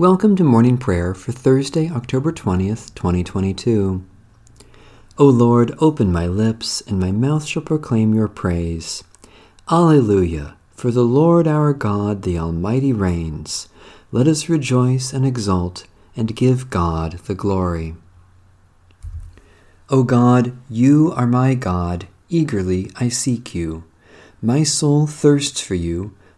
Welcome to morning prayer for Thursday, October 20th, 2022. O Lord, open my lips, and my mouth shall proclaim your praise. Alleluia! For the Lord our God, the Almighty, reigns. Let us rejoice and exult, and give God the glory. O God, you are my God, eagerly I seek you. My soul thirsts for you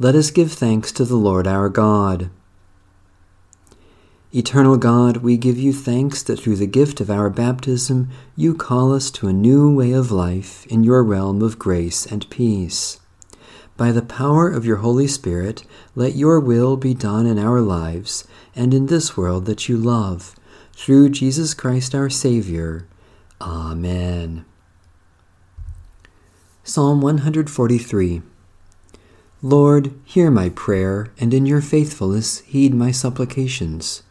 Let us give thanks to the Lord our God. Eternal God, we give you thanks that through the gift of our baptism you call us to a new way of life in your realm of grace and peace. By the power of your Holy Spirit, let your will be done in our lives and in this world that you love, through Jesus Christ our Savior. Amen. Psalm 143 Lord, hear my prayer, and in your faithfulness heed my supplications.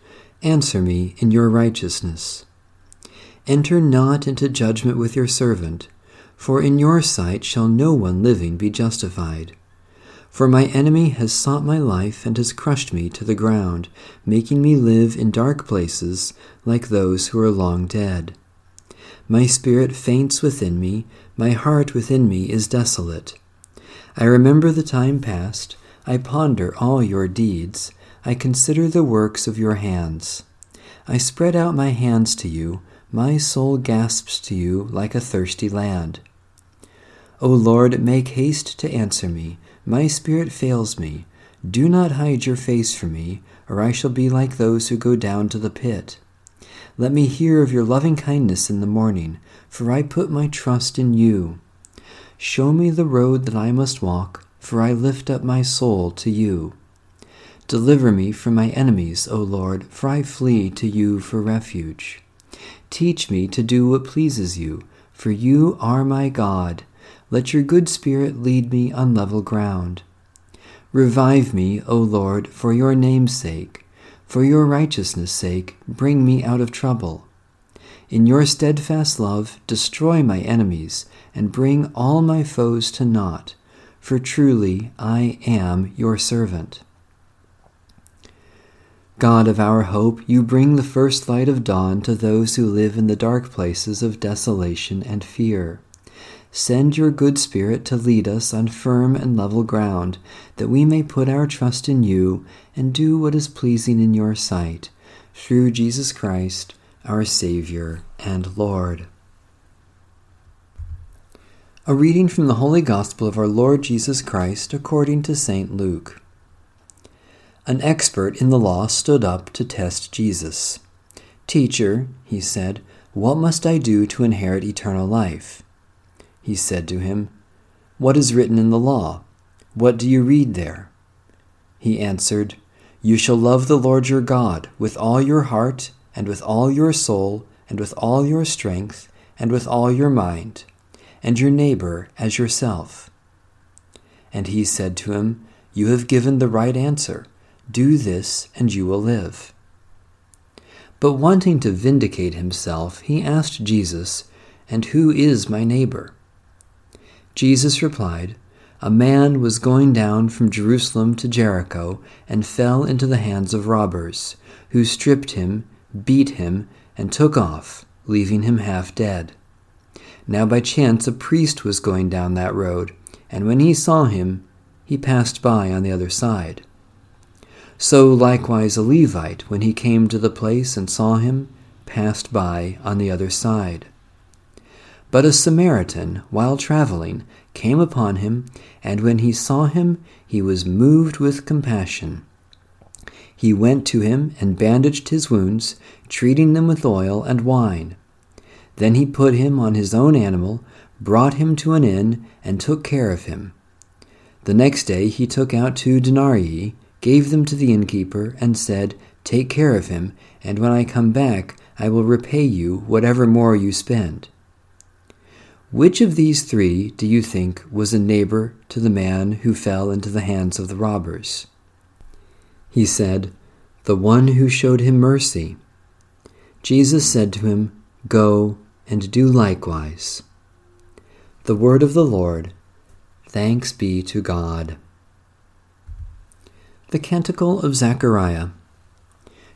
Answer me in your righteousness. Enter not into judgment with your servant, for in your sight shall no one living be justified. For my enemy has sought my life and has crushed me to the ground, making me live in dark places like those who are long dead. My spirit faints within me, my heart within me is desolate. I remember the time past, I ponder all your deeds, I consider the works of your hands. I spread out my hands to you, my soul gasps to you like a thirsty land. O Lord, make haste to answer me, my spirit fails me. Do not hide your face from me, or I shall be like those who go down to the pit. Let me hear of your loving kindness in the morning, for I put my trust in you. Show me the road that I must walk, for I lift up my soul to you. Deliver me from my enemies, O Lord, for I flee to you for refuge. Teach me to do what pleases you, for you are my God. Let your good spirit lead me on level ground. Revive me, O Lord, for your name's sake. For your righteousness' sake, bring me out of trouble. In your steadfast love, destroy my enemies, and bring all my foes to naught, for truly I am your servant. God of our hope, you bring the first light of dawn to those who live in the dark places of desolation and fear. Send your good Spirit to lead us on firm and level ground, that we may put our trust in you and do what is pleasing in your sight. Through Jesus Christ, our Savior and Lord. A reading from the Holy Gospel of our Lord Jesus Christ according to St. Luke. An expert in the law stood up to test Jesus. Teacher, he said, what must I do to inherit eternal life? He said to him, What is written in the law? What do you read there? He answered, You shall love the Lord your God with all your heart and with all your soul, and with all your strength, and with all your mind, and your neighbor as yourself. And he said to him, You have given the right answer. Do this, and you will live. But wanting to vindicate himself, he asked Jesus, And who is my neighbor? Jesus replied, A man was going down from Jerusalem to Jericho and fell into the hands of robbers, who stripped him beat him, and took off, leaving him half dead. Now by chance a priest was going down that road, and when he saw him, he passed by on the other side. So likewise a Levite, when he came to the place and saw him, passed by on the other side. But a Samaritan, while traveling, came upon him, and when he saw him, he was moved with compassion. He went to him and bandaged his wounds, treating them with oil and wine. Then he put him on his own animal, brought him to an inn, and took care of him. The next day he took out two denarii, gave them to the innkeeper, and said, Take care of him, and when I come back, I will repay you whatever more you spend. Which of these three do you think was a neighbor to the man who fell into the hands of the robbers? He said, The one who showed him mercy. Jesus said to him, Go and do likewise. The word of the Lord. Thanks be to God. The Canticle of Zechariah.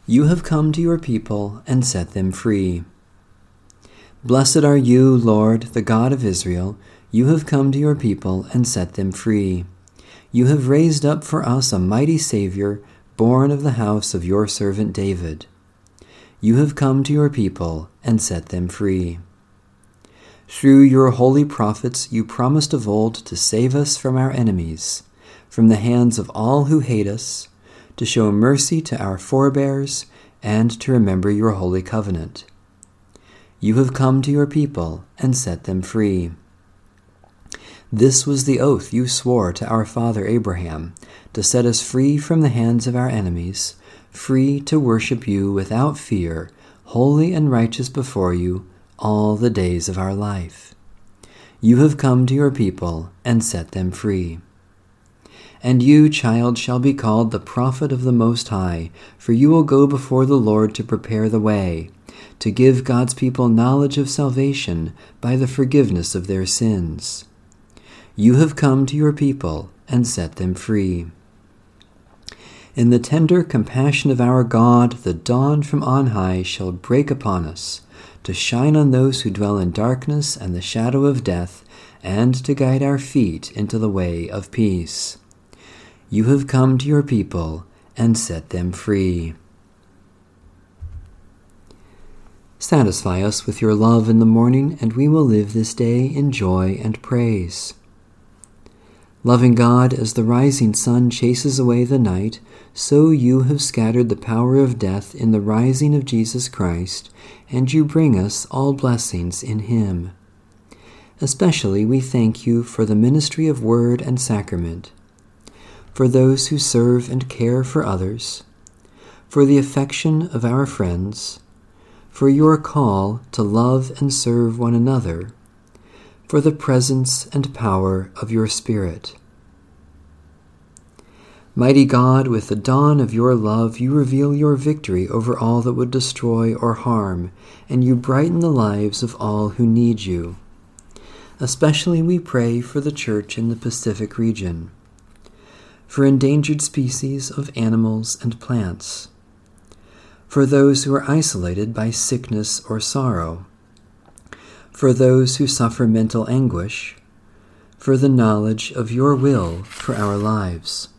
You have come to your people and set them free. Blessed are you, Lord, the God of Israel. You have come to your people and set them free. You have raised up for us a mighty Savior, born of the house of your servant David. You have come to your people and set them free. Through your holy prophets, you promised of old to save us from our enemies, from the hands of all who hate us, to show mercy to our forebears, and to remember your holy covenant. You have come to your people and set them free. This was the oath you swore to our father Abraham, to set us free from the hands of our enemies, free to worship you without fear, holy and righteous before you all the days of our life. You have come to your people and set them free. And you, child, shall be called the prophet of the Most High, for you will go before the Lord to prepare the way to give God's people knowledge of salvation by the forgiveness of their sins. You have come to your people and set them free. In the tender compassion of our God, the dawn from on high shall break upon us, to shine on those who dwell in darkness and the shadow of death, and to guide our feet into the way of peace. You have come to your people and set them free. Satisfy us with your love in the morning, and we will live this day in joy and praise. Loving God, as the rising sun chases away the night, so you have scattered the power of death in the rising of Jesus Christ, and you bring us all blessings in Him. Especially we thank you for the ministry of word and sacrament, for those who serve and care for others, for the affection of our friends, for your call to love and serve one another, for the presence and power of your Spirit. Mighty God, with the dawn of your love, you reveal your victory over all that would destroy or harm, and you brighten the lives of all who need you. Especially we pray for the Church in the Pacific region, for endangered species of animals and plants for those who are isolated by sickness or sorrow, for those who suffer mental anguish, for the knowledge of your will for our lives.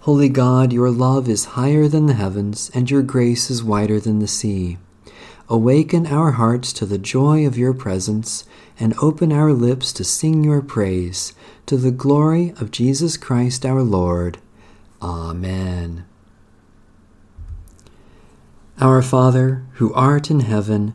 Holy God, your love is higher than the heavens, and your grace is wider than the sea. Awaken our hearts to the joy of your presence, and open our lips to sing your praise, to the glory of Jesus Christ our Lord. Amen. Our Father, who art in heaven,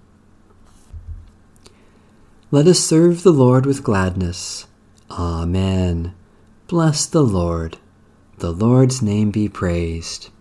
Let us serve the Lord with gladness. Amen. Bless the Lord. The Lord's name be praised.